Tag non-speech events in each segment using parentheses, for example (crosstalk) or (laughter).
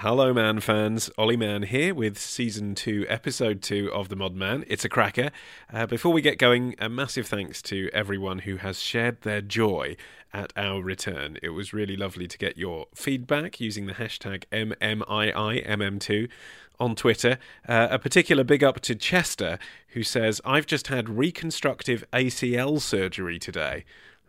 Hello, Man fans. Olly Mann here with season two, episode two of The Mod Man. It's a cracker. Uh, before we get going, a massive thanks to everyone who has shared their joy at our return. It was really lovely to get your feedback using the hashtag MMIIMM2 on Twitter. Uh, a particular big up to Chester, who says, I've just had reconstructive ACL surgery today.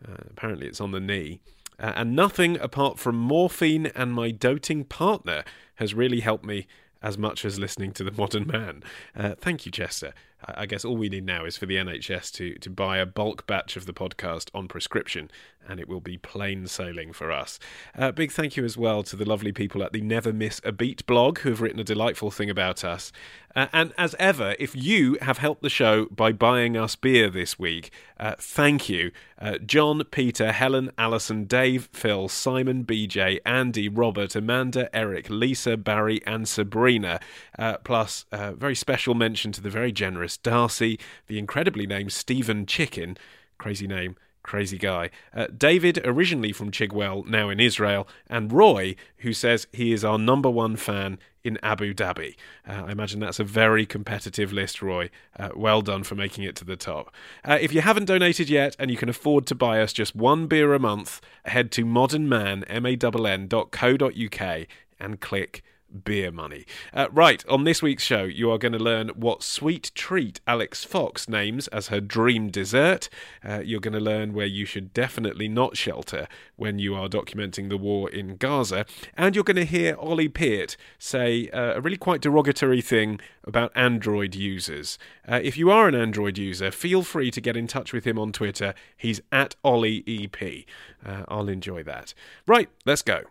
Uh, apparently, it's on the knee. Uh, and nothing apart from morphine and my doting partner has really helped me as much as listening to the modern man. Uh, thank you, Chester. I guess all we need now is for the NHS to, to buy a bulk batch of the podcast on prescription, and it will be plain sailing for us. Uh, big thank you as well to the lovely people at the Never Miss a Beat blog who have written a delightful thing about us. Uh, and as ever, if you have helped the show by buying us beer this week, uh, thank you. Uh, John, Peter, Helen, Alison, Dave, Phil, Simon, BJ, Andy, Robert, Amanda, Eric, Lisa, Barry, and Sabrina. Uh, plus, a very special mention to the very generous Darcy, the incredibly named Stephen Chicken, crazy name, crazy guy. Uh, David, originally from Chigwell, now in Israel, and Roy, who says he is our number one fan in Abu Dhabi. Uh, I imagine that's a very competitive list, Roy. Uh, well done for making it to the top. Uh, if you haven't donated yet and you can afford to buy us just one beer a month, head to modernmann.co.uk and click beer money. Uh, right, on this week's show, you are going to learn what sweet treat Alix Fox names as her dream dessert. Uh, you're going to learn where you should definitely not shelter when you are documenting the war in Gaza. And you're going to hear Ollie Peart say uh, a really quite derogatory thing about Android users. Uh, if you are an Android user, feel free to get in touch with him on Twitter. He's at OllieEP. Uh, I'll enjoy that. Right, let's go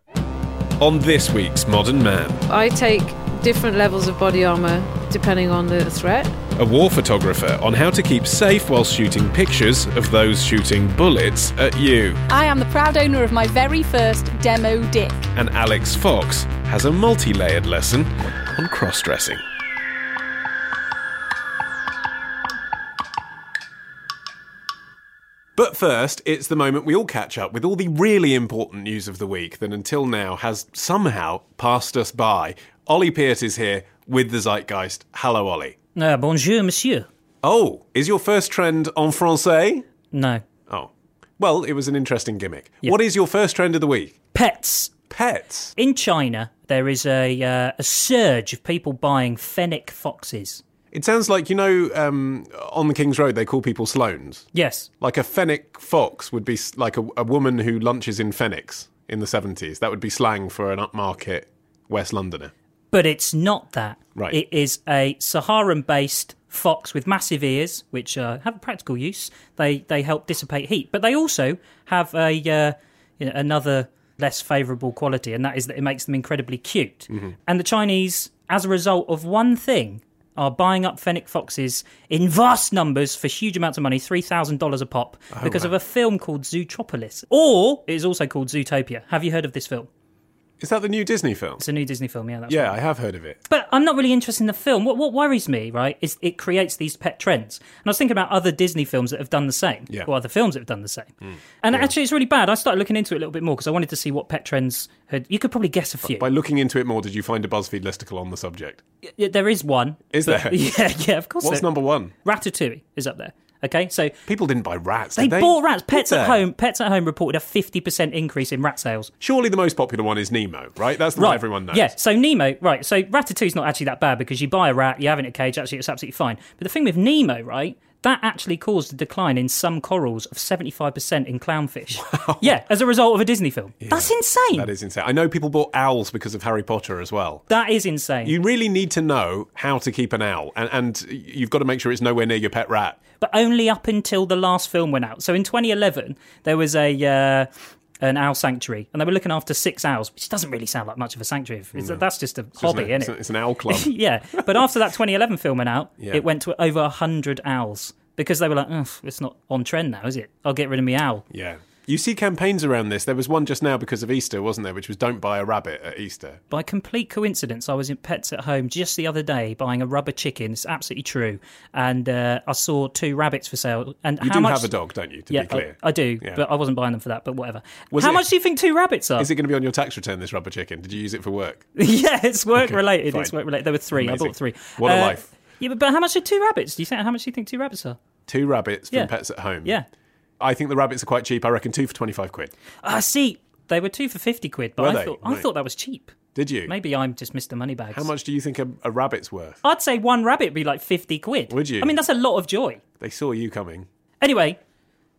on this week's Modern Man. I take different levels of body armour depending on the threat. A war photographer on how to keep safe while shooting pictures of those shooting bullets at you. I am the proud owner of my very first demo dick. And Alix Fox has a multi layered lesson on cross dressing. But first, it's the moment we all catch up with all the really important news of the week that until now has somehow passed us by. Ollie Peart is here with the Zeitgeist. Hello, Ollie. Uh, bonjour, monsieur. Oh, is your first trend en français? No. Oh. Well, it was an interesting gimmick. Yep. What is your first trend of the week? Pets. Pets? In China, there is a, uh, a surge of people buying fennec foxes. It sounds like, you know, um, on the King's Road, they call people Sloanes. Yes. Like a fennec fox would be like a, a woman who lunches in fennecs in the 70s. That would be slang for an upmarket West Londoner. But it's not that. Right. It is a Saharan based fox with massive ears, which uh, have a practical use. They, they help dissipate heat, but they also have a uh, you know, another less favourable quality, and that is that it makes them incredibly cute. Mm-hmm. And the Chinese, as a result of one thing, are buying up fennec foxes in vast numbers for huge amounts of money, $3,000 a pop, Oh, because wow. of a film called Zootropolis. Or it is also called Zootopia. Have you heard of this film? Is that the new Disney film? It's a new Disney film, yeah. That's Yeah, right. I have heard of it. But I'm not really interested in the film. What, what worries me, right, is it creates these pet trends. And I was thinking about other Disney films that have done the same, Yeah. or other films that have done the same. Hmm. And actually, it's really bad. I started looking into it a little bit more because I wanted to see what pet trends had. You could probably guess a few. By looking into it more, did you find a BuzzFeed listicle on the subject? Yeah, there is one. Is but- there? (laughs) Yeah, yeah, of course. What's there- number one? Ratatouille is up there. Okay, so People didn't buy rats. they, they bought rats. Pets at home. Pets at home reported a fifty percent increase in rat sales. Surely the most popular one is Nemo, right? That's the one everyone knows. Yeah, so Nemo, right, so Ratatouille's not actually that bad because you buy a rat, you have it in a cage, actually it's absolutely fine. But the thing with Nemo, right, that actually caused a decline in some corals of 75% in clownfish. Yeah, as a result of a Disney film. That's insane. That is insane. I know people bought owls because of Harry Potter as well. that is insane. You really need to know how to keep an owl, and, and you've got to make sure it's nowhere near your pet rat. But only up until the last film went out. So in 2011, there was a uh, an owl sanctuary, and they were looking after six owls, which doesn't really sound like much of a sanctuary. It's, That's just a hobby, Isn't it? it's an owl club. (laughs) yeah, but after that 2011 film went out, Yeah. it went to over 100 owls because they were like, "Ugh, it's not on trend now, is it? I'll get rid of me owl. yeah. You see campaigns around this. There was one just now because of Easter, wasn't there? Which was don't buy a rabbit at Easter. By complete coincidence, I was in Pets at Home just the other day buying a rubber chicken. It's absolutely true. And uh, I saw two rabbits for sale. And You how do much... have a dog, don't you? To Yeah, be clear. I, I do, Yeah. but I wasn't buying them for that. But whatever. Was how it- much do you think two rabbits are? Is it going to be on your tax return? This rubber chicken? Did you use it for work? (laughs) yeah, it's work Okay, related. It's work related. There were three. Amazing. I bought three. What a Uh, life. Yeah, but, but how much are two rabbits? Do you think? How much do you think two rabbits are? Two rabbits from Yeah. Pets at Home. Yeah. I think the rabbits are quite cheap. I reckon two for twenty five quid. Ah, see, they were two for fifty quid, but Were I they? thought I Right. thought that was cheap. Did you? Maybe I'm just Mr. Moneybags. How much do you think a, a rabbit's worth? I'd say one rabbit would be like fifty quid. Would you? I mean, that's a lot of joy. They saw you coming. Anyway,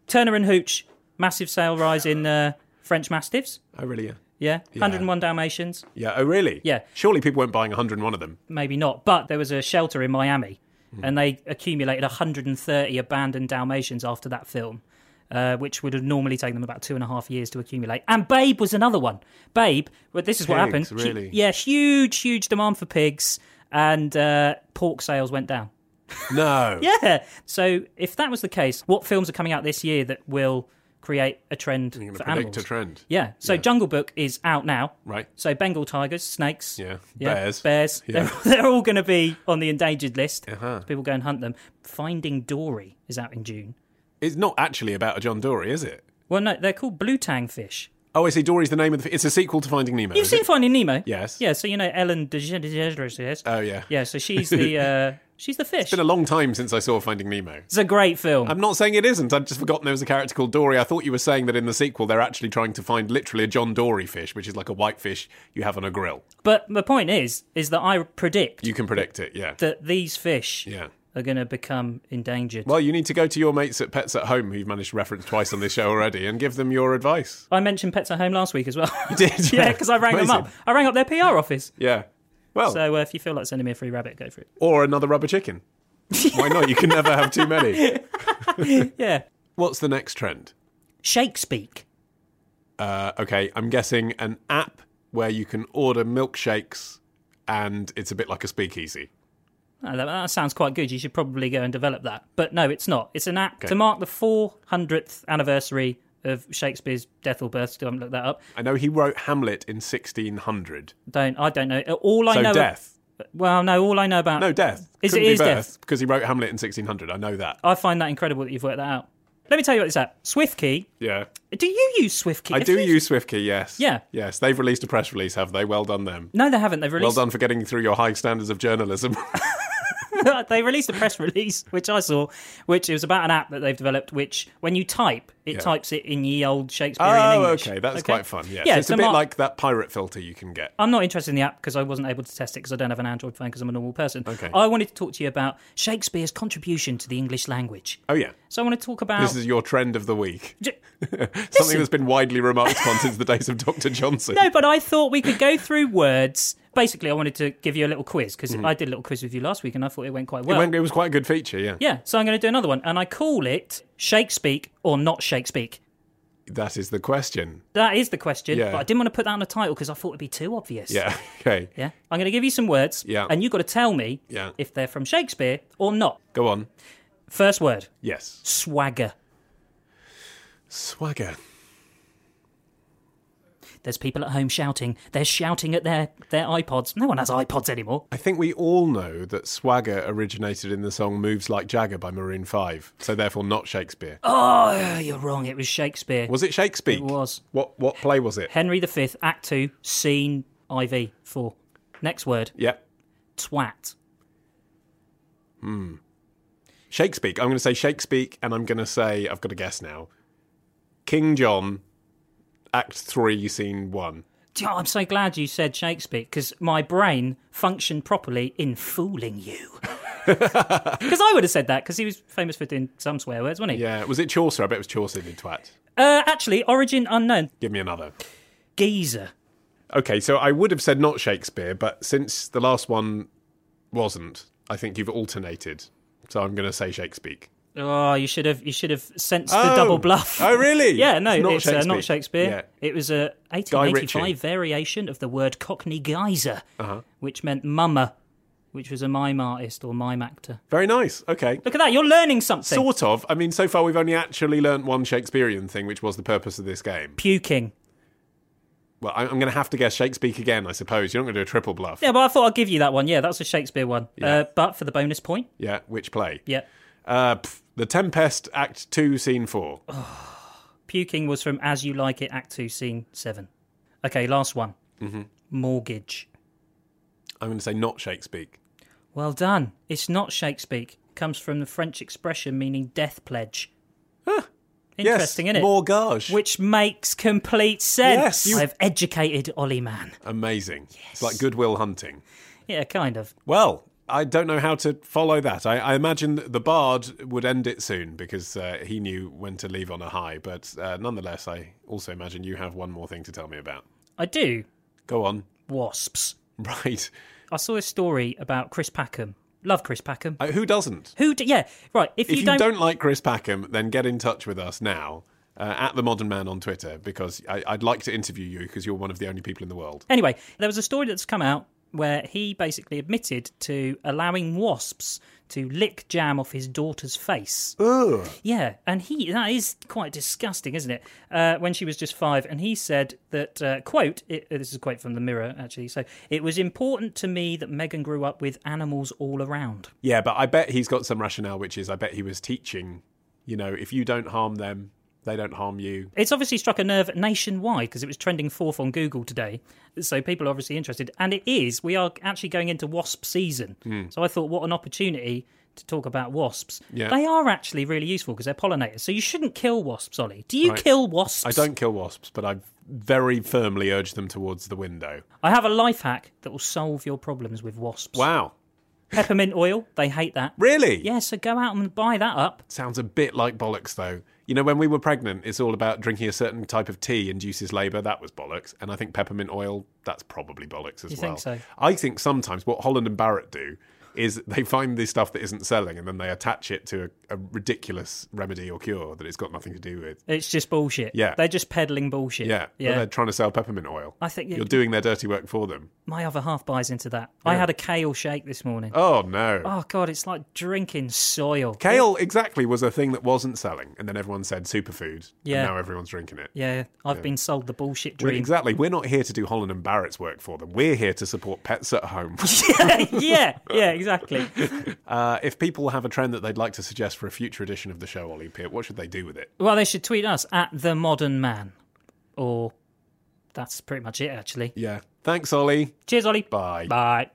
Turner and Hooch, massive sale rise in uh, French Mastiffs. Oh, really? Yeah. Yeah, Yeah. 101 Dalmatians. Yeah. Oh, really? Yeah. Surely people weren't buying 101 of them. Maybe not, but there was a shelter in Miami, Hmm. and they accumulated 130 abandoned Dalmatians after that film. Uh, which would have normally taken them about two and a half years to accumulate. And Babe was another one. Babe, well, this is what Pigs, happened. She- really? yeah, huge, huge demand for pigs, and uh, pork sales went down. No. (laughs) Yeah. So if that was the case, what films are coming out this year that will create a trend for predict animals? a trend. Yeah. So Yeah. Jungle Book is out now. Right. So Bengal tigers, snakes, Yeah. yeah, Bears. bears. Yeah. They're, (laughs) they're all going to be on the endangered list. Uh-huh. So people go and hunt them. Finding Dory is out in June. It's not actually about a John Dory, is it? Well, no, they're called blue tang fish. Oh, I see. Dory's the name of the. It's a sequel to Finding Nemo. You've is seen it? Finding Nemo? Yes. Yeah. So you know Ellen DeGeneres. Yes. Oh, yeah. Yeah. So she's the (laughs) uh, she's the fish. It's been a long time since I saw Finding Nemo. it's a great film. I'm not saying it isn't. I've just forgotten there was a character called Dory. I thought you were saying that in the sequel they're actually trying to find literally a John Dory fish, which is like a white fish you have on a grill. But the point is, is that I predict You can predict it, yeah. that these fish Yeah. Are going to become endangered. Well, you need to go to your mates at Pets at Home, who you've managed to reference twice on this show already, and give them your advice. I mentioned Pets at Home last week as well. (laughs) You did? (laughs) yeah, because I rang them up. I rang up their PR office. Yeah. Well, So uh, if you feel like sending me a free rabbit, go for it. or another rubber chicken. Why not? You can never have too many. (laughs) Yeah. What's the next trend? Shakespeare. Uh, okay, I'm guessing an app where you can order milkshakes and it's a bit like a speakeasy. Oh, that, that sounds quite good. You should probably go and develop that. But no, it's not. It's an app Okay. to mark the 400th anniversary of Shakespeare's death or birth. Still haven't looked that up. I know he wrote Hamlet in 1600. Don't I don't know. All I so know. death. Well, no. All I know about No, death. Is Couldn't it be is birth, death? Because he wrote Hamlet in 1600. I know that. I find that incredible that you've worked that out. Let me tell you what this app. SwiftKey. Yeah. Do you use SwiftKey? I Have do you- use SwiftKey, yes. Yeah. Yes, they've released a press release, have they? Well done them. No, they haven't. They've released. Well done for getting through your high standards of journalism. (laughs) (laughs) they released a press (laughs) release, which I saw, which it was about an app that they've developed, which when you type, it Yeah. types it in ye old Shakespearean oh, English. okay. That's quite fun. Yeah. Yeah, so it's to a bit like that pirate filter you can get. I'm not interested in the app because I wasn't able to test it because I don't have an Android phone because I'm a normal person. Okay. I wanted to talk to you about Shakespeare's contribution to the English language. Oh, yeah. So I want to talk about. This is your trend of the week. (laughs) J- Something that's been widely remarked upon since the days of Dr. Johnson. No, but I thought we could go through words. Basically, I wanted to give you a little quiz because Mm-hmm. I did a little quiz with you last week and I thought it went quite it, well. went, it was quite a good feature, yeah. Yeah, so I'm going to do another one, and I call it Shakespeare or not Shakespeare. That is the question. That is the question, Yeah. but I didn't want to put that on the title because I thought it'd be too obvious. Yeah. (laughs) Okay. Yeah. I'm going to give you some words, Yeah. and you've got to tell me Yeah. if they're from Shakespeare or not. Go on. First word Yes. swagger. Swagger. There's people at home shouting. They're shouting at their, their iPods. No one has iPods anymore. I think we all know that swagger originated in the song Moves Like Jagger by Maroon 5, so therefore not Shakespeare. Oh, you're wrong. It was Shakespeare. Was it Shakespeare? It was. What what play was it? Henry V, Act 2, Scene IV 4. Next word Yep. twat. Hmm. Shakespeare. I'm going to say Shakespeare, and I'm going to say I've got to guess now. King John, Act Three, Scene One. Oh, I'm so glad you said Shakespeare because my brain functioned properly in fooling you. (laughs) Because I would have said that because he was famous for doing some swear words, wasn't he? Yeah, was it Chaucer? I bet it was Chaucer did twat. Uh, actually, origin unknown. Give me another. Geezer. Okay, so I would have said not Shakespeare, but since the last one wasn't, I think you've alternated. So I'm going to say Shakespeare. Oh, you should have you should have sensed the Oh. double bluff. Oh, really? (laughs) yeah, no, It's not it's, uh, Shakespeare. not Shakespeare. It was a Guy 1885 variation of the word Cockney Geyser, Uh-huh. which meant mummer, which was a mime artist or mime actor. Very nice. Okay. Look at that, you're learning something. Sort of. I mean, so far we've only actually learnt one Shakespearean thing, which was the purpose of this game. Puking. Well, I- I'm going to have to guess Shakespeare again, I suppose. You're not going to do a triple bluff. Yeah, but I thought I'd give you that one. Yeah, that's a Shakespeare one. Uh, but for the bonus point, Yeah, which play? yeah. Uh, pff, the Tempest, Act 2, Scene 4. (sighs) Puking was from As You Like It, Act 2, Scene 7. Okay, last one. Mm-hmm. Mortgage. I'm going to say not Shakespeare. Well done. It's not Shakespeare. Comes from the French expression meaning death pledge. Interesting, yes, isn't it? Morgage. Which makes complete sense. Yes, you- I've educated Olly Mann. Amazing. Yes. It's like Goodwill Hunting. Yeah, kind of. Well, I don't know how to follow that. I, I imagine the Bard would end it soon because uh, he knew when to leave on a high. But uh, nonetheless, I also imagine you have one more thing to tell me about. I do. Go on. Wasps. Right. I saw a story about Chris Packham. Love Chris Packham. Uh, who doesn't? Who? D- yeah, right. If, If you, don't, don't like Chris Packham, then get in touch with us now uh, at the Modern Man on Twitter because I, I'd like to interview you because you're one of the only people in the world. Anyway, there was a story that's come out where he basically admitted to allowing wasps to lick jam off his daughter's face. Ugh. Yeah, and he that is quite disgusting, isn't it? Uh, when she was just five, and he said that uh, quote. It, this is a quote from the Mirror, actually. So it was important to me that Megan grew up with animals all around. Yeah, but I bet he's got some rationale, which is I bet he was teaching, you know, if you don't harm them, they don't harm you. It's obviously struck a nerve nationwide because it was trending fourth on Google today. So people are obviously interested. And it is. We are actually going into wasp season. Hmm. So I thought, what an opportunity to talk about wasps. Yeah. They are actually really useful because they're pollinators. So you shouldn't kill wasps, Ollie. Do you Right. kill wasps? I don't kill wasps, but I very firmly urge them towards the window. I have a life hack that will solve your problems with wasps. Wow. Peppermint oil, they hate that. Really? Yeah, so go out and buy that up. Sounds a bit like bollocks, though. You know, when we were pregnant, it's all about drinking a certain type of tea induces labour. That was bollocks. And I think peppermint oil, that's probably bollocks as You well. think so? I think sometimes what Holland and Barrett do is they find this stuff that isn't selling and then they attach it to a, a ridiculous remedy or cure that it's got nothing to do with. It's just bullshit. Yeah. They're just peddling bullshit. Yeah, Yeah. they're trying to sell peppermint oil. I think You're doing their dirty work for them. my other half buys into that. I had a kale shake this morning. Oh, no. Oh god, it's like drinking soil. Kale exactly was a thing that wasn't selling, and then everyone said superfood. Yeah. And now everyone's drinking it. Yeah, I've been sold the bullshit Well, dream. exactly. We're not here to do Holland and Barrett's work for them. We're here to support pets at home. (laughs) yeah, yeah, exactly. (laughs) uh, if people have a trend that they'd like to suggest for a future edition of the show, Ollie Peart, what should they do with it? Well, they should tweet us at the modern man, or that's pretty much it. Actually, Yeah. Thanks, Ollie. cheers, Ollie. Bye. Bye.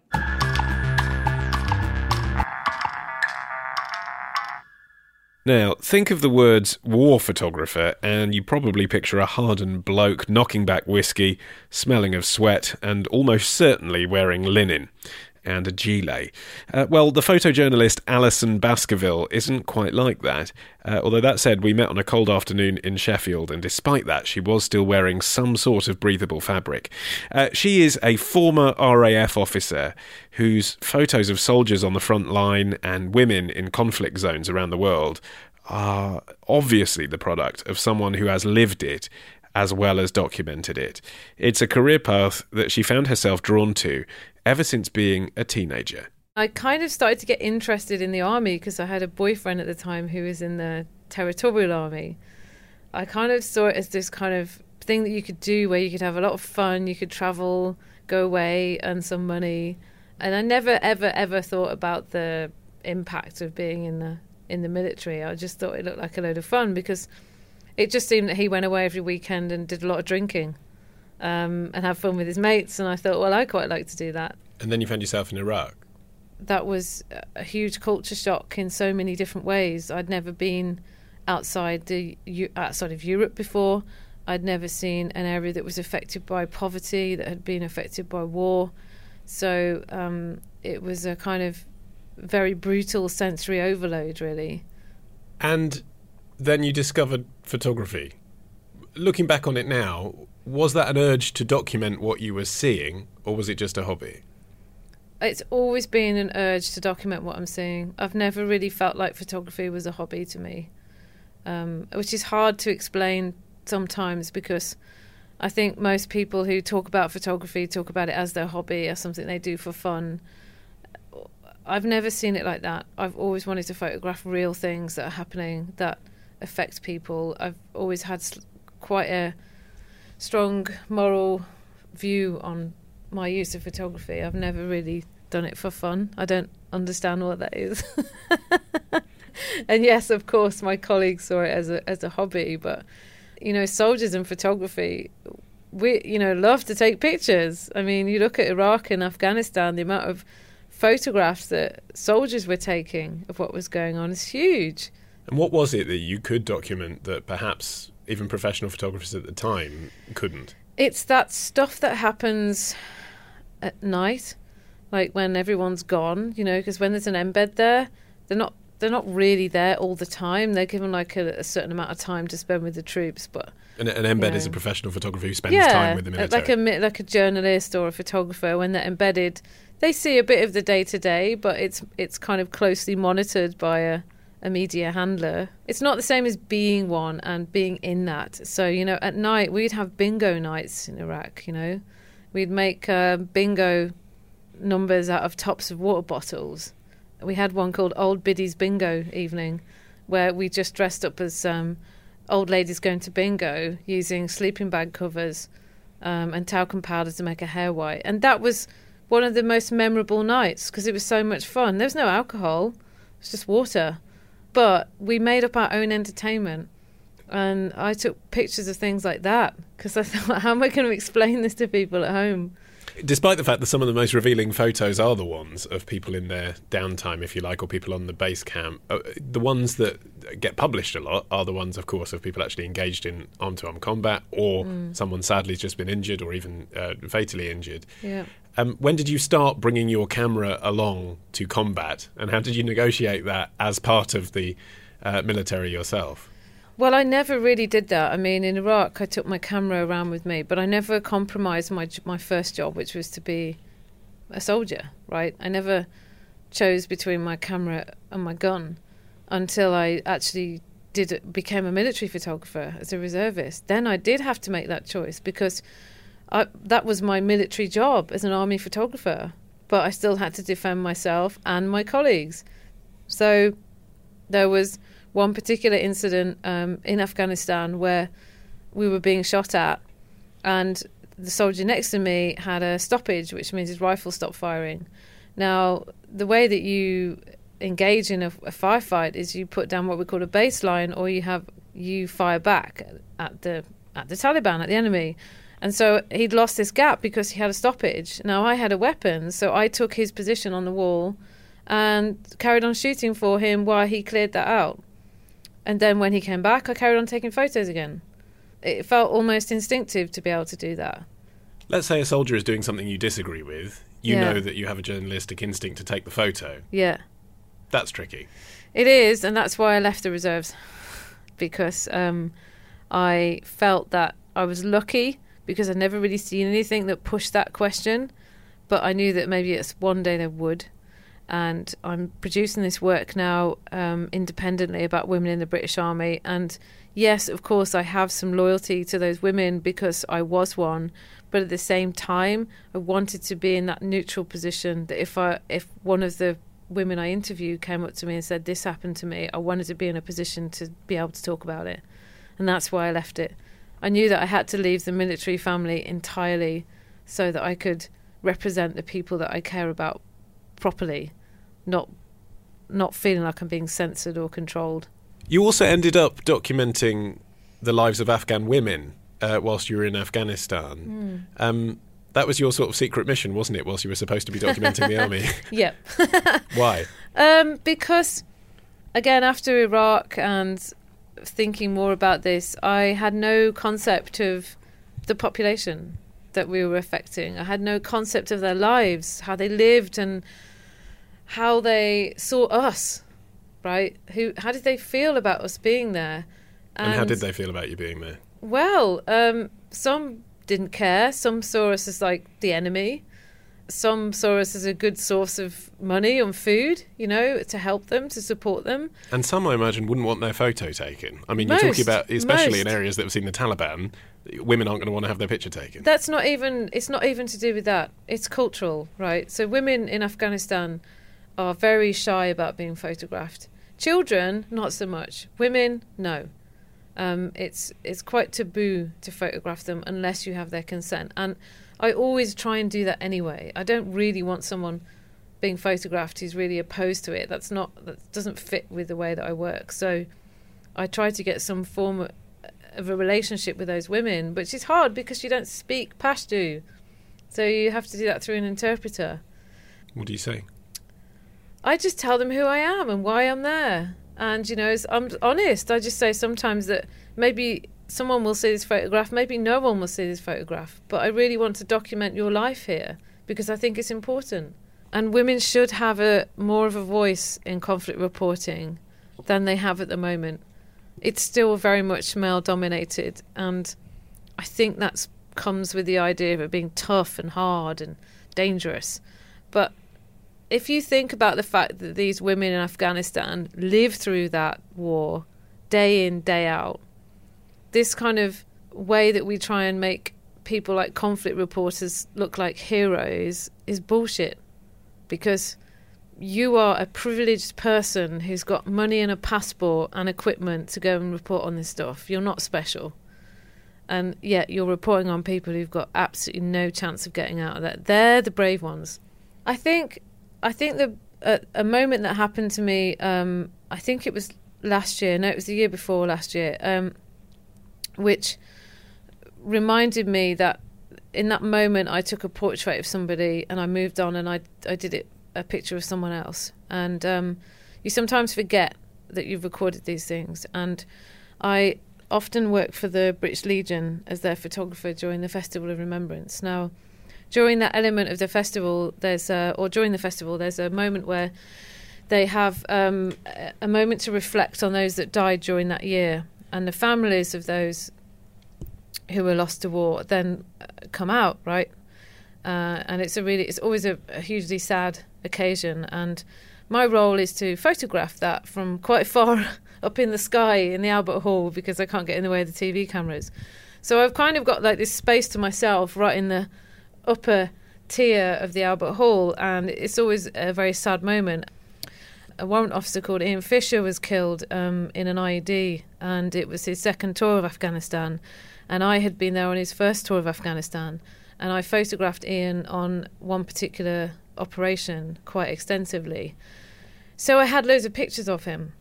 Now, think of the words war photographer, and you probably picture a hardened bloke knocking back whiskey, smelling of sweat, and almost certainly wearing linen. And a gilet. Uh, well, the photojournalist Alison Baskerville isn't quite like that. Uh, although that said, we met on a cold afternoon in Sheffield, and despite that, she was still wearing some sort of breathable fabric. Uh, she is a former RAF officer whose photos of soldiers on the front line and women in conflict zones around the world are obviously the product of someone who has lived it as well as documented it. It's a career path that she found herself drawn to ever since being a teenager. I kind of started to get interested in the army because I had a boyfriend at the time who was in the territorial army. I kind of saw it as this kind of thing that you could do where you could have a lot of fun, you could travel, go away, earn some money. And I never ever ever thought about the impact of being in the in the military. I just thought it looked like a load of fun because it just seemed that he went away every weekend and did a lot of drinking. Um, and have fun with his mates, and I thought, well, I quite like to do that. And then you found yourself in Iraq. that was a huge culture shock in so many different ways. I'd never been outside the outside of Europe before. I'd never seen an area that was affected by poverty, that had been affected by war. So um, it was a kind of very brutal sensory overload, really. And then you discovered photography. Looking back on it now, was that an urge to document what you were seeing, or was it just a hobby? It's always been an urge to document what I'm seeing. I've never really felt like photography was a hobby to me, um, which is hard to explain sometimes because I think most people who talk about photography talk about it as their hobby, as something they do for fun. I've never seen it like that. I've always wanted to photograph real things that are happening that affect people. I've always had quite a strong moral view on my use of photography. I've never really done it for fun. I don't understand what that is. (laughs) and yes, of course, my colleagues saw it as a as a hobby, but you know, soldiers in photography, we you know love to take pictures. I mean, you look at Iraq and Afghanistan, the amount of photographs that soldiers were taking of what was going on is huge. And what was it that you could document that perhaps even professional photographers at the time couldn't? It's that stuff that happens at night, like when everyone's gone, you know, because when there's an embed there, they're not they're not really there all the time. They're given like a, a certain amount of time to spend with the troops, but an, an embed is a professional photographer who spends yeah, time with the uh, military, like a like a journalist or a photographer. When they're embedded, they see a bit of the day to day, but it's it's kind of closely monitored by a a media handler. It's not the same as being one and being in that. So, you know, at night we'd have bingo nights in Iraq, you know. We'd make uh, bingo numbers out of tops of water bottles. We had one called Old Biddy's Bingo Evening, where we just dressed up as um, old ladies going to bingo using sleeping bag covers um, and talcum powder to make a hair white. And that was one of the most memorable nights because it was so much fun. There was no alcohol, it was just water. But we made up our own entertainment. And I took pictures of things like that because I (laughs) thought, how am I going to explain this to people at home? Despite the fact that some of the most revealing photos are the ones of people in their downtime, if you like, or people on the base camp, uh, the ones that get published a lot are the ones, of course, of people actually engaged in arm to arm combat or mm. someone sadly just been injured or even uh, fatally injured. Yeah. Um, when did you start bringing your camera along to combat, and how did you negotiate that as part of the uh, military yourself? Well, I never really did that. I mean, in Iraq, I took my camera around with me, but I never compromised my my first job, which was to be a soldier. Right? I never chose between my camera and my gun until I actually did became a military photographer as a reservist. Then I did have to make that choice because I, that was my military job as an army photographer, but I still had to defend myself and my colleagues. So there was one particular incident um, in Afghanistan where we were being shot at, and the soldier next to me had a stoppage, which means his rifle stopped firing. Now, the way that you engage in a, a firefight is you put down what we call a baseline, or you have you fire back at the at the Taliban, at the enemy. And so he'd lost this gap because he had a stoppage. Now I had a weapon, so I took his position on the wall and carried on shooting for him while he cleared that out. And then when he came back, I carried on taking photos again. It felt almost instinctive to be able to do that. Let's say a soldier is doing something you disagree with. You yeah. know that you have a journalistic instinct to take the photo. Yeah. That's tricky. It is, and that's why I left the reserves (laughs) because um, I felt that I was lucky because I'd never really seen anything that pushed that question. But I knew that maybe it's one day there would. And I'm producing this work now um, independently about women in the British Army. And yes, of course, I have some loyalty to those women because I was one. But at the same time, I wanted to be in that neutral position that if I, if one of the women I interviewed came up to me and said, This happened to me, I wanted to be in a position to be able to talk about it. And that's why I left it. I knew that I had to leave the military family entirely so that I could represent the people that I care about properly, not not feeling like I'm being censored or controlled. You also ended up documenting the lives of Afghan women uh, whilst you were in Afghanistan. Mm. Um, That was your sort of secret mission, wasn't it? Whilst you were supposed to be documenting the army. (laughs) Yep. (laughs) Why? (laughs) Um, because, again, after Iraq and thinking more about this, I had no concept of the population that we were affecting. I had no concept of their lives, how they lived, and how they saw us. Right? Who? How did they feel about us being there? And, how did they feel about you being there? Well, um, some didn't care. Some saw us as like the enemy. Some saw us as a good source of money and food, you know, to help them, to support them. And some, I imagine, wouldn't want their photo taken. I mean, you're talking about, especially in areas that have seen the Taliban, women aren't going to want to have their picture taken. That's not even. It's not even to do with that. It's cultural, right? So women in Afghanistan are very shy about being photographed. Children, not so much. Women, no. Um, it's it's quite taboo to photograph them unless you have their consent. And I always try and do that anyway. I don't really want someone being photographed who's really opposed to it. That's not that doesn't fit with the way that I work. So I try to get some form of a relationship with those women, which is hard because you don't speak Pashto. So you have to do that through an interpreter. What do you say? I just tell them who I am and why I'm there. And, you know, I'm honest. I just say sometimes that maybe someone will see this photograph, maybe no one will see this photograph, but I really want to document your life here because I think it's important. And women should have a more of a voice in conflict reporting than they have at the moment. It's still very much male dominated and I think that comes with the idea of it being tough and hard and dangerous. But if you think about the fact that these women in Afghanistan live through that war day in, day out, this kind of way that we try and make people like conflict reporters look like heroes is bullshit. Because you are a privileged person who's got money and a passport and equipment to go and report on this stuff. You're not special. And yet you're reporting on people who've got absolutely no chance of getting out of that. They're the brave ones. I think I think the a, a moment that happened to me. Um, I think it was last year. No, it was the year before last year. Um, which reminded me that in that moment I took a portrait of somebody and I moved on and I I did it a picture of someone else. And um, you sometimes forget that you've recorded these things. And I often work for the British Legion as their photographer during the Festival of Remembrance. Now during that element of the festival, there's a, or during the festival, there's a moment where they have um, a- a moment to reflect on those that died during that year, and the families of those who were lost to war then uh, come out, right? Uh, and it's a really, it's always a, a hugely sad occasion, and my role is to photograph that from quite (laughs) far up in the sky in the Albert Hall because I can't get in the way of the TV cameras. So I've kind of got like this space to myself right in the upper tier of the Albert Hall, and it's always a very sad moment. A warrant officer called Ian Fisher was killed um, in an IED, and it was his second tour of Afghanistan. And I had been there on his first tour of Afghanistan, and I photographed Ian on one particular operation quite extensively. So I had loads of pictures of him.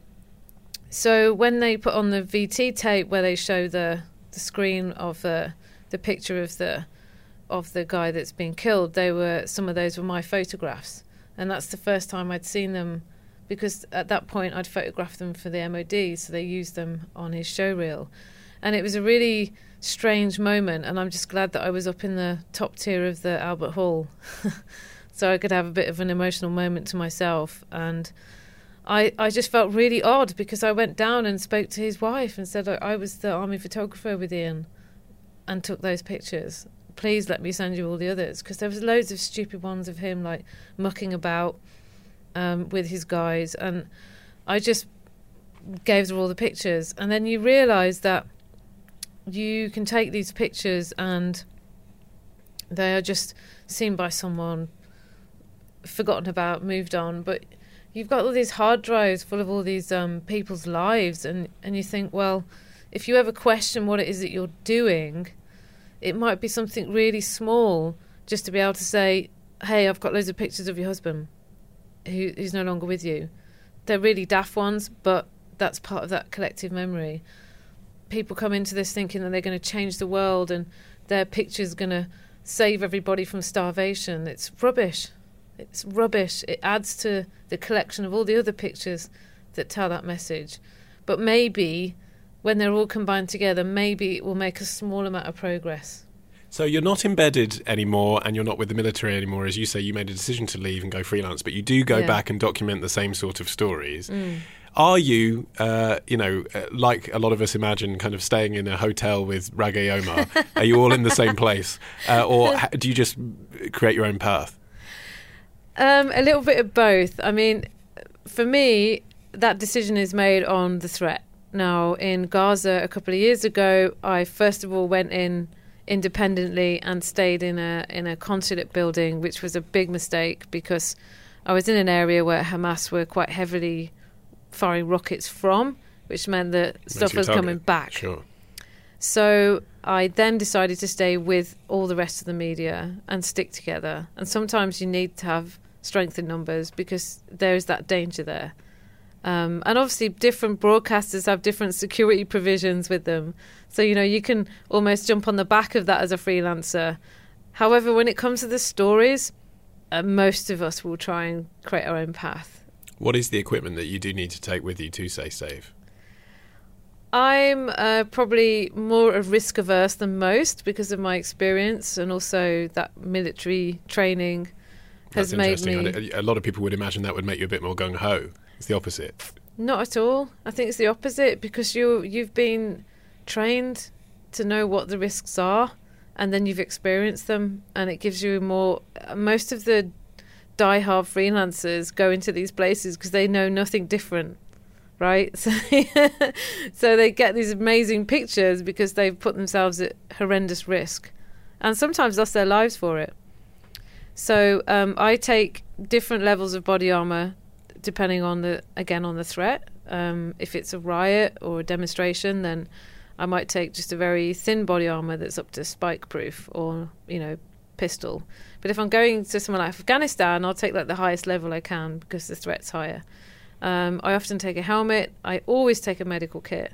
So when they put on the VT tape where they show the the screen of the the picture of the of the guy that's been killed, they were some of those were my photographs, and that's the first time I'd seen them, because at that point I'd photographed them for the MOD, so they used them on his show reel, and it was a really strange moment, and I'm just glad that I was up in the top tier of the Albert Hall, (laughs) so I could have a bit of an emotional moment to myself, and I I just felt really odd because I went down and spoke to his wife and said I, I was the army photographer with Ian, and took those pictures. Please let me send you all the others because there was loads of stupid ones of him like mucking about um, with his guys and i just gave them all the pictures. And then you realize that you can take these pictures and they are just seen by someone forgotten about moved on. But you've got all these hard drives full of all these um, people's lives and, and you think well if you ever question what it is that you're doing it might be something really small just to be able to say, hey, I've got loads of pictures of your husband who, who's no longer with you. They're really daft ones, but that's part of that collective memory. People come into this thinking that they're going to change the world and their picture's going to save everybody from starvation. It's rubbish. It's rubbish. It adds to the collection of all the other pictures that tell that message. But maybe when they're all combined together, maybe it will make a small amount of progress. So you're not embedded anymore, and you're not with the military anymore. As you say, you made a decision to leave and go freelance, but you do go Yeah. back and document the same sort of stories. Are you, uh, you know, uh, like a lot of us imagine, kind of staying in a hotel with Rageh Omaar? are you all in the same place, uh, or do you just create your own path? Um, a little bit of both. I mean, for me, that decision is made on the threat. Now, in Gaza a couple of years ago, I first of all went in independently and stayed in a in a consulate building, which was a big mistake because I was in an area where Hamas were quite heavily firing rockets from, which meant that stuff was coming back. Sure. So I then decided to stay with all the rest of the media and stick together. And sometimes you need to have strength in numbers because there is that danger there. Um, and obviously, different broadcasters have different security provisions with them. So, you know, you can almost jump on the back of that as a freelancer. However, when it comes to the stories, uh, most of us will try and create our own path. What is the equipment that you do need to take with you to stay safe? I'm uh, probably more of risk averse than most because of my experience and also that military training has That's made me. A lot of people would imagine that would make you a bit more gung ho. It's the opposite. Not at all. I think it's the opposite because you you've been trained to know what the risks are, and then you've experienced them, and it gives you more. Most of the die-hard freelancers go into these places because they know nothing different, right? (laughs) So, so they get these amazing pictures because they've put themselves at horrendous risk, and sometimes lost their lives for it. So um, I take different levels of body armor depending on the again on the threat. Um, if it's a riot or a demonstration, then I might take just a very thin body armor that's up to spike proof or you know pistol. But if I'm going to somewhere like Afghanistan, I'll take like the highest level I can because the threat's higher. Um, I often take a helmet. I always take a medical kit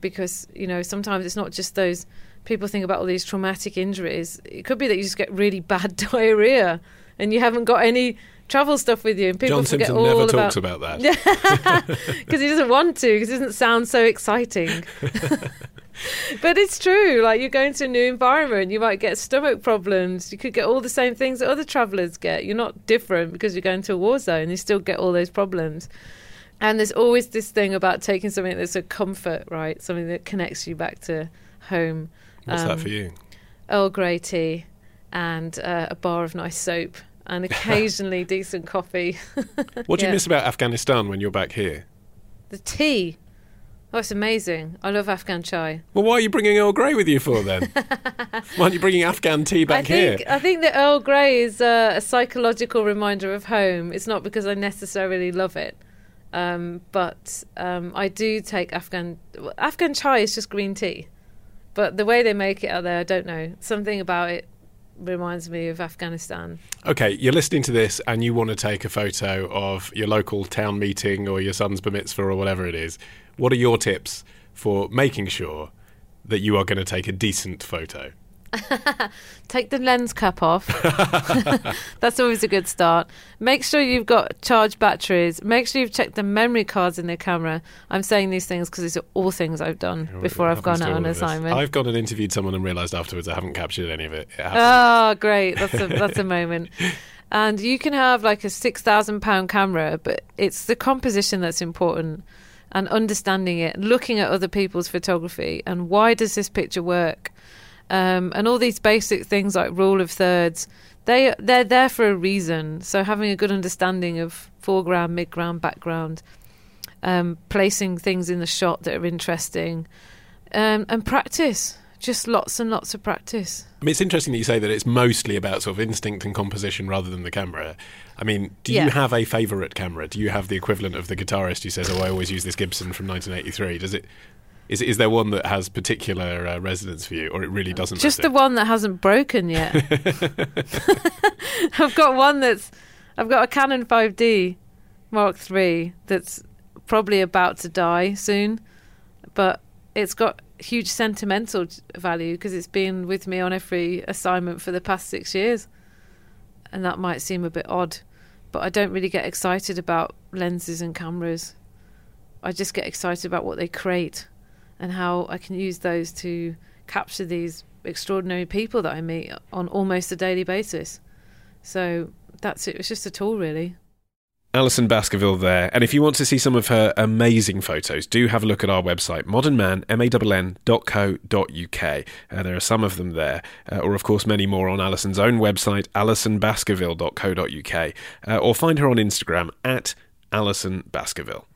because you know sometimes it's not just those people think about all these traumatic injuries. It could be that you just get really (laughs) bad diarrhea and you haven't got any travel stuff with you, and people John forget Simpson all never about talks about that. (laughs) because he doesn't want to because it doesn't sound so exciting. (laughs) but it's true. Like you go into a new environment, you might get stomach problems. You could get all the same things that other travellers get. You're not different because you're going to a war zone. You still get all those problems. And there's always this thing about taking something that's a comfort, right? Something that connects you back to home. What's that Um, for you? Earl Grey tea and uh, a bar of nice soap and occasionally (laughs) decent coffee. What do you yeah. miss about Afghanistan when you're back here? The tea. Oh, it's amazing. I love Afghan chai. Well, why are you bringing Earl Grey with you for then? (laughs) why aren't you bringing Afghan tea back I think here? I think that Earl Grey is uh, a psychological reminder of home. It's not because I necessarily love it, um, but um, I do take Afghan Afghan chai is just green tea, but the way they make it out there, I don't know. Something about it reminds me of Afghanistan. Okay, you're listening to this and you want to take a photo of your local town meeting or your son's bar mitzvah or whatever it is. What are your tips for making sure that you are going to take a decent photo? Take the lens cap off. (laughs) That's always a good start. Make sure you've got charged batteries. Make sure you've checked the memory cards in the camera. I'm saying these things because these are all things I've done before I've gone out on assignment. I've gone and interviewed someone and realised afterwards I haven't captured any of it. It. Oh, great! That's a that's a (laughs) moment. And you can have like a six thousand pound camera, but it's the composition that's important, and understanding it, looking at other people's photography, and why does this picture work, um, and all these basic things like rule of thirds. They they're there for a reason. So having a good understanding of foreground, midground, background, um, placing things in the shot that are interesting, um, and practice. Just lots and lots of practice. I mean, it's interesting that you say that it's mostly about sort of instinct and composition rather than the camera. I mean, do Yeah. you have a favourite camera? Do you have the equivalent of the guitarist who says, "Oh, I always use this Gibson from 1983"? Does it? Is is there one that has particular uh, resonance for you, or it really doesn't? Just the one that hasn't broken yet. (laughs) (laughs) I've got one that's I've got a Canon 5D Mark III that's probably about to die soon, but it's got huge sentimental value because it's been with me on every assignment for the past six years. And that might seem a bit odd, but I don't really get excited about lenses and cameras. I just get excited about what they create and how I can use those to capture these extraordinary people that I meet on almost a daily basis. So that's it. It's just a tool, really. Alison Baskerville there. And if you want to see some of her amazing photos, do have a look at our website, modernmann.co.uk. Uh, there are some of them there, uh, or of course many more on Alison's own website, alisonbaskerville.co.uk, uh, or find her on Instagram at Alison Baskerville.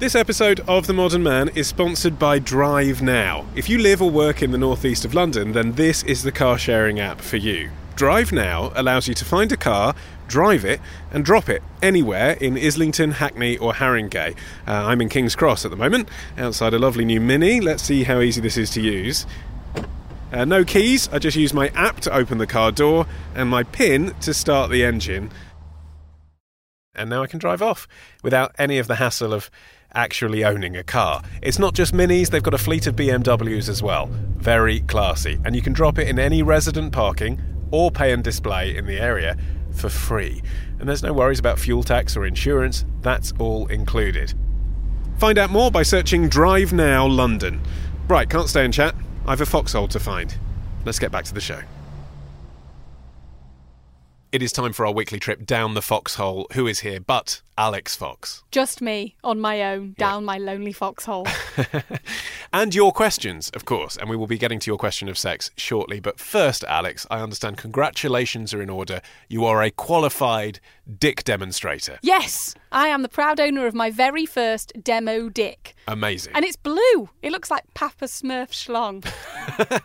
This episode of The Modern Mann is sponsored by Drive Now. If you live or work in the northeast of London, then this is the car sharing app for you. Drive Now allows you to find a car, drive it, and drop it anywhere in Islington, Hackney, or Haringey. Uh, I'm in King's Cross at the moment, outside a lovely new Mini. Let's see how easy this is to use. Uh, no keys, I just use my app to open the car door and my PIN to start the engine. And now I can drive off without any of the hassle of actually owning a car. It's not just minis, they've got a fleet of BMWs as well. Very classy. And you can drop it in any resident parking or pay and display in the area for free. And there's no worries about fuel tax or insurance, that's all included. Find out more by searching Drive Now London. Right, can't stay and chat. I've a foxhole to find. Let's get back to the show. It is time for our weekly trip down the foxhole. Who is here but Alix Fox? Just me on my own down my lonely foxhole. (laughs) and your questions, of course. And we will be getting to your question of sex shortly. But first, Alix, I understand congratulations are in order. You are a qualified dick demonstrator. yes, I am the proud owner of my very first demo dick. Amazing. And it's blue. It looks like Papa Smurf schlong.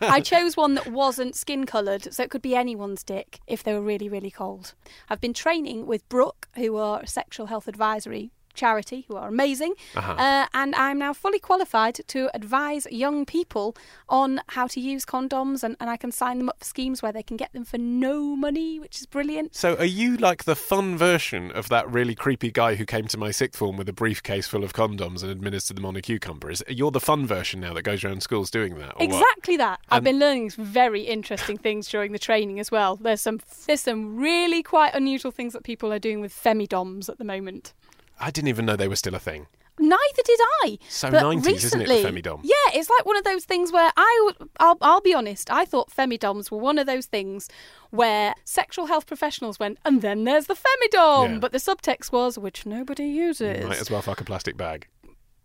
(laughs) I chose one that wasn't skin coloured, so it could be anyone's dick if they were really, really cold. I've been training with Brook, who are a sexual health advisory charity, who are amazing, Uh-huh. uh, and I'm now fully qualified to advise young people on how to use condoms, and, and I can sign them up for schemes where they can get them for no money, which is brilliant. So, are you like the fun version of that really creepy guy who came to my sixth form with a briefcase full of condoms and administered them on a cucumber? Is you're the fun version now that goes around schools doing that? or what? Exactly that. I've been learning some very interesting things during the training as well. There's some there's some really quite unusual things that people are doing with femidoms at the moment. I didn't even know they were still a thing. Neither did I. So 90s, isn't it, the femidom? Yeah, it's like one of those things where I, I'll, I'll be honest, I thought femidoms were one of those things where sexual health professionals went, and then there's the femidom. Yeah. But the subtext was, which nobody uses. Might as well fuck a plastic bag.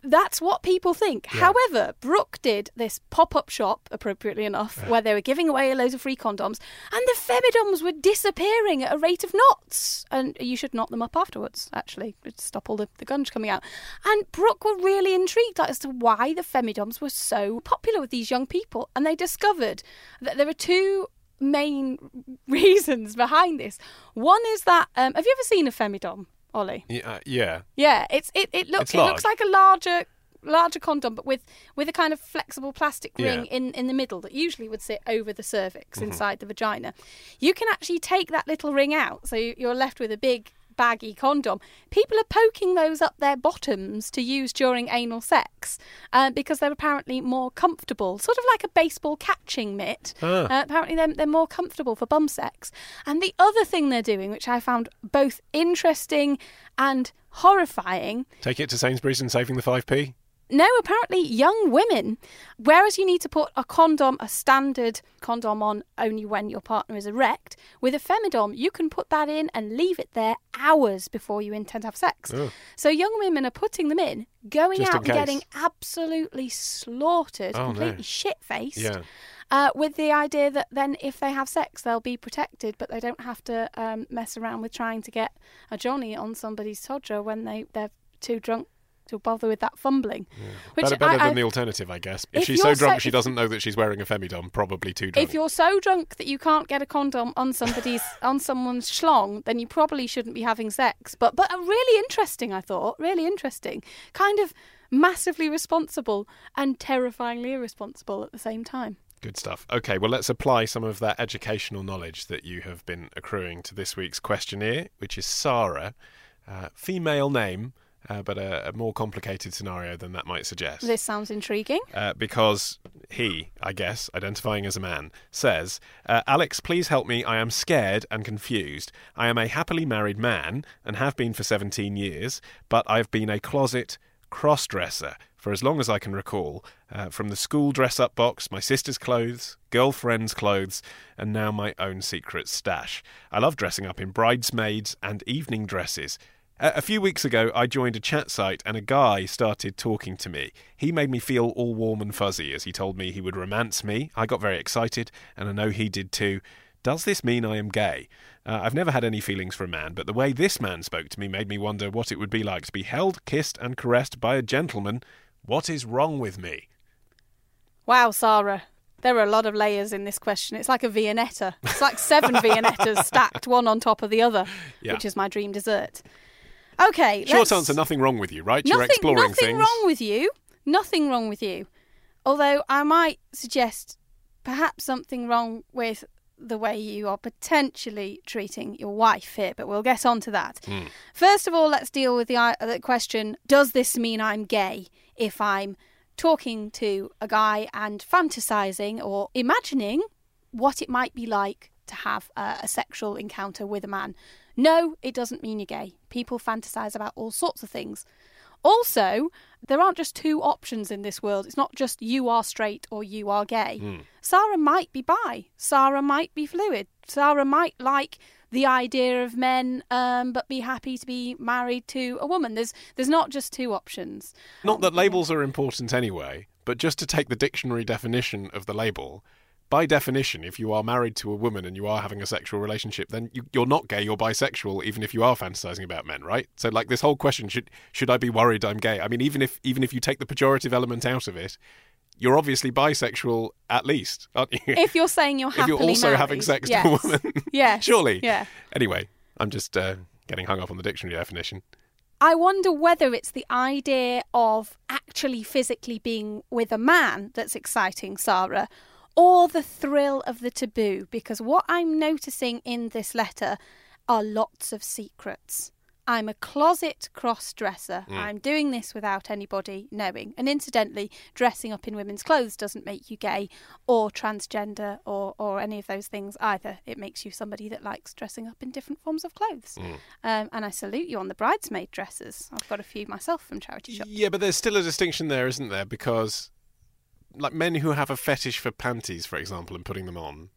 That's what people think. However, Brook did this pop up shop, appropriately enough, where they were giving away loads of free condoms, and the femidoms were disappearing at a rate of knots. And you should knot them up afterwards, actually, to stop all the, the coming out. And Brook were really intrigued as to why the femidoms were so popular with these young people. And they discovered that there are two main (laughs) reasons behind this. One is that, um, have you ever seen a femidom, Olly? Yeah, uh, yeah. Yeah, it's it, it looks It's it looks like a larger larger condom, but with with a kind of flexible plastic ring Yeah. Mm-hmm. in in the middle that usually would sit over the cervix inside the vagina. You can actually take that little ring out, so you're left with a big baggy condom. People are poking those up their bottoms to use during anal sex uh, because they're apparently more comfortable, sort of like a baseball catching mitt. Ah. Uh, apparently, they're, they're more comfortable for bum sex. And the other thing they're doing, which I found both interesting and horrifying, Take it to Sainsbury's and saving the 5p? No, apparently young women, whereas you need to put a condom, a standard condom on only when your partner is erect, with a femidom, you can put that in and leave it there hours before you intend to have sex. So young women are putting them in, going Just out and getting absolutely slaughtered, Oh, no. completely shit faced. Yeah. Uh, with the idea that then if they have sex, they'll be protected, but they don't have to um, mess around with trying to get a Johnny on somebody's todger when they, they're too drunk to bother with that fumbling. Which better better I- than the alternative, I guess. If, If she's so drunk so- she doesn't know that she's wearing a femidom, probably too drunk. if you're so drunk that you can't get a condom on somebody's (laughs) on someone's schlong, then you probably shouldn't be having sex. But but really interesting, I thought. Really interesting. Kind of massively responsible and terrifyingly irresponsible at the same time. Good stuff. Okay, well, let's apply some of that educational knowledge that you have been accruing to this week's questionnaire, which is Sarah. Uh, female name, uh, but a, a more complicated scenario than that might suggest. This sounds intriguing. Uh, because he, I guess, identifying as a man, says, uh, Alix, please help me. I am scared and confused. I am a happily married man and have been for 17 years, but I've been a closet cross dresser for as long as I can recall. Uh, from the school dress up box, my sister's clothes, girlfriend's clothes, and now my own secret stash. I love dressing up in bridesmaids and evening dresses. A few weeks ago, I joined a chat site and a guy started talking to me. He made me feel all warm and fuzzy as he told me he would romance me. I got very excited, and I know he did too. Does this mean I am gay? Uh, I've never had any feelings for a man, but the way this man spoke to me made me wonder what it would be like to be held, kissed, and caressed by a gentleman. What is wrong with me? Wow, Sarah. There are a lot of layers in this question. It's like a Viennetta. It's like seven (laughs) Viennettas stacked one on top of the other, Yeah. which is my dream dessert. Okay, Short let's- answer: nothing wrong with you, right? You're exploring nothing things. Nothing wrong with you. Nothing wrong with you. Although I might suggest perhaps something wrong with the way you are potentially treating your wife here, but we'll get on to that. Hmm. First of all, let's deal with the, i- the question Does this mean I'm gay if I'm talking to a guy and fantasizing or imagining what it might be like to have a, a sexual encounter with a man? No, it doesn't mean you're gay. People fantasize about all sorts of things. Also, there aren't just two options in this world. It's not just you are straight or you are gay. Sarah might be bi. Sarah might be fluid. Sarah might like the idea of men, um, but be happy to be married to a woman. There's there's not just two options. Not that labels are important anyway, but just to take the dictionary definition of the label, by definition, if you are married to a woman and you are having a sexual relationship, then you, you're not gay, you're bisexual, even if you are fantasizing about men, right? So, like this whole question should should I be worried I'm gay? I mean, even if even if you take the pejorative element out of it, you're obviously bisexual at least, aren't you? If you're saying you're (laughs) If happily you're also married, having sex yes. to a woman, (laughs) yeah, surely. Yeah. Anyway, I'm just uh, getting hung up on the dictionary definition. I wonder whether it's the idea of actually physically being with a man that's exciting Sarah, or the thrill of the taboo. Because what I'm noticing in this letter are lots of secrets. I'm a closet cross dresser. I'm doing this without anybody knowing. And incidentally, dressing up in women's clothes doesn't make you gay or transgender or, or any of those things either. It makes you somebody that likes dressing up in different forms of clothes. Um, and I salute you on the bridesmaid dresses. I've got a few myself from charity shops. Yeah, but there's still a distinction there, isn't there? Because, like, men who have a fetish for panties, for example, and putting them on,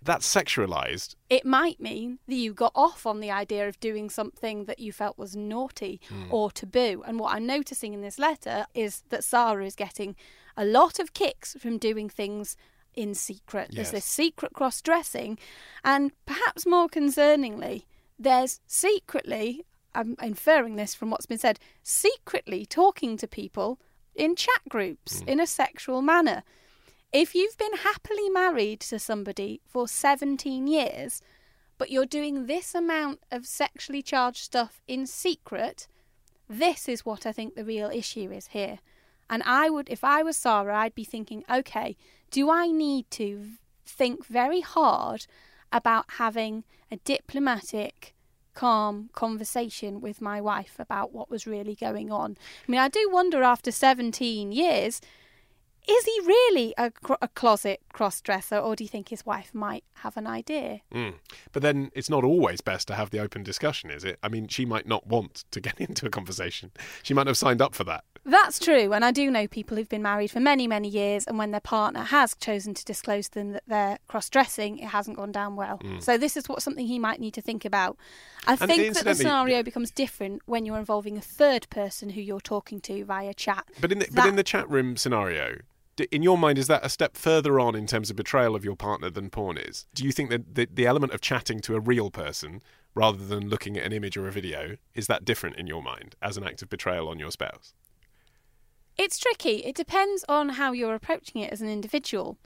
that's sexualized. It might mean that you got off on the idea of doing something that you felt was naughty Hmm. or taboo. And what I'm noticing in this letter is that Sarah is getting a lot of kicks from doing things in secret. There's this secret cross dressing, and perhaps more concerningly, there's secretly, I'm inferring this from what's been said, secretly talking to people in chat groups hmm. in a sexual manner. If you've been happily married to somebody for 17 years, but you're doing this amount of sexually charged stuff in secret, this is what I think the real issue is here. And I would, if I was Sarah, I'd be thinking, okay, do I need to think very hard about having a diplomatic, calm conversation with my wife about what was really going on? I mean, I do wonder after 17 years, is he really a, a closet cross dresser, or do you think his wife might have an idea? Mm. But then it's not always best to have the open discussion, is it? I mean, she might not want to get (laughs) into a conversation. She might have signed up for that. That's true, and I do know people who've been married for many, many years, and when their partner has chosen to disclose to them that they're cross-dressing, it hasn't gone down well. Hmm. So this is what something he might need to think about. I And think that the scenario becomes different when you're involving a third person who you're talking to via chat. But in the, but in the chat room scenario, in your mind, is that a step further on in terms of betrayal of your partner than porn is? Do you think that the, the element of chatting to a real person rather than looking at an image or a video is that different in your mind as an act of betrayal on your spouse? It's tricky. It depends on how you're approaching it as an individual.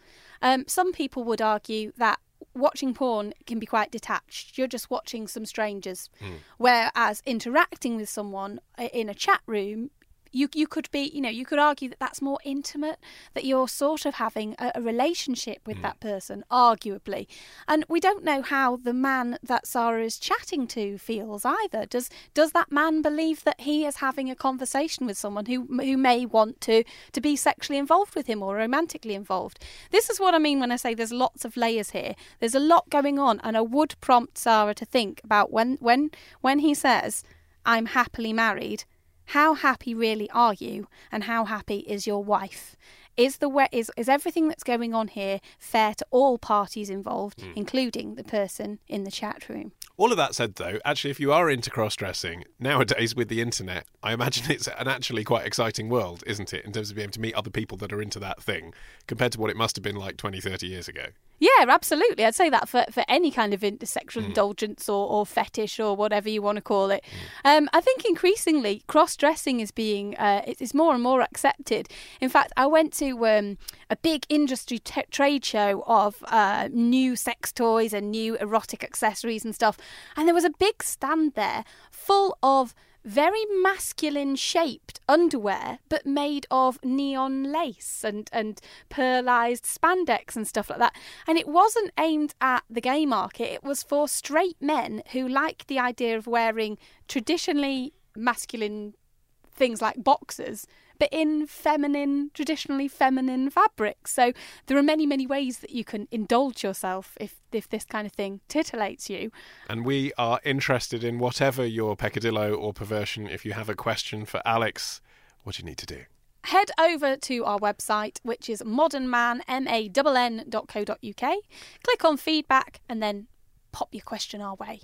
Um, some people would argue that watching porn can be quite detached. You're just watching some strangers. Whereas interacting with someone uh, in a chat room, you you could be you know you could argue that that's more intimate that you're sort of having a, a relationship with hmm. that person arguably. And we don't know how the man that Sarah is chatting to feels either. Does does that man believe that he is having a conversation with someone who who may want to to be sexually involved with him or romantically involved? This is what I mean when I say there's lots of layers here. There's a lot going on and I would prompt Sarah to think about when when when he says I'm happily married how happy really are you and how happy is your wife? Is the we- is is everything that's going on here fair to all parties involved hmm. including the person in the chat room? All of that said, though, actually, if you are into cross dressing nowadays with the internet, I imagine it's an actually quite exciting world, isn't it, in terms of being able to meet other people that are into that thing compared to what it must have been like 20, 30 years ago. Yeah, absolutely. I'd say that for, for any kind of in- sexual indulgence or, or fetish or whatever you want to call it. Um, I think increasingly cross dressing is being uh, it is more and more accepted. In fact, I went to um, a big industry t- trade show of uh, new sex toys and new erotic accessories and stuff, and there was a big stand there full of very masculine shaped underwear, but made of neon lace and, and pearlized spandex and stuff like that. And it wasn't aimed at the gay market, it was for straight men who like the idea of wearing traditionally masculine things like boxers, but in feminine, traditionally feminine fabrics. So there are many, many ways that you can indulge yourself if if this kind of thing titillates you. And we are interested in whatever your peccadillo or perversion. If you have a question for Alix, what do you need to do? head over to our website, which is modernmann, Click on feedback and then pop your question our way.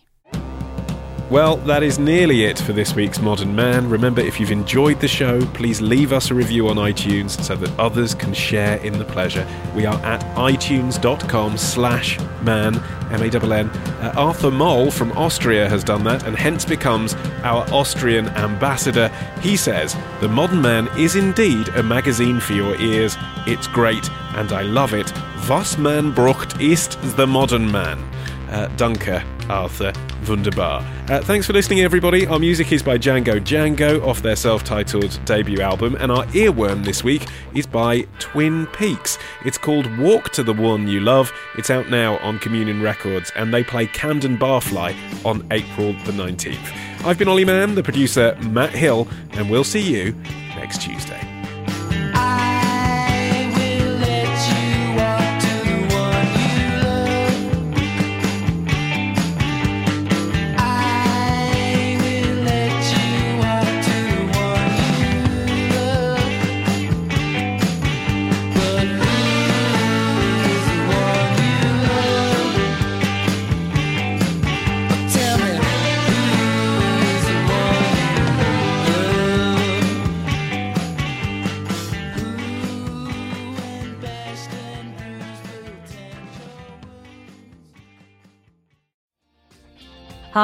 Well, that is nearly it for this week's Modern Mann. Remember, if you've enjoyed the show, please leave us a review on iTunes so that others can share in the pleasure. We are at itunes.com slash man, M-A-N-N. Uh, Arthur Moll from Austria has done that and hence becomes our Austrian ambassador. He says, The Modern Mann is indeed a magazine for your ears. It's great and I love it. Was man brucht ist the Modern Mann. Uh, Dunker, Arthur, wunderbar. Uh, thanks for listening, everybody. Our music is by Django Django off their self titled debut album, and our earworm this week is by Twin Peaks. It's called Walk to the One You Love. It's out now on Communion Records, and they play Camden Barfly on April the 19th. I've been Olly Mann, the producer Matt Hill, and we'll see you next Tuesday.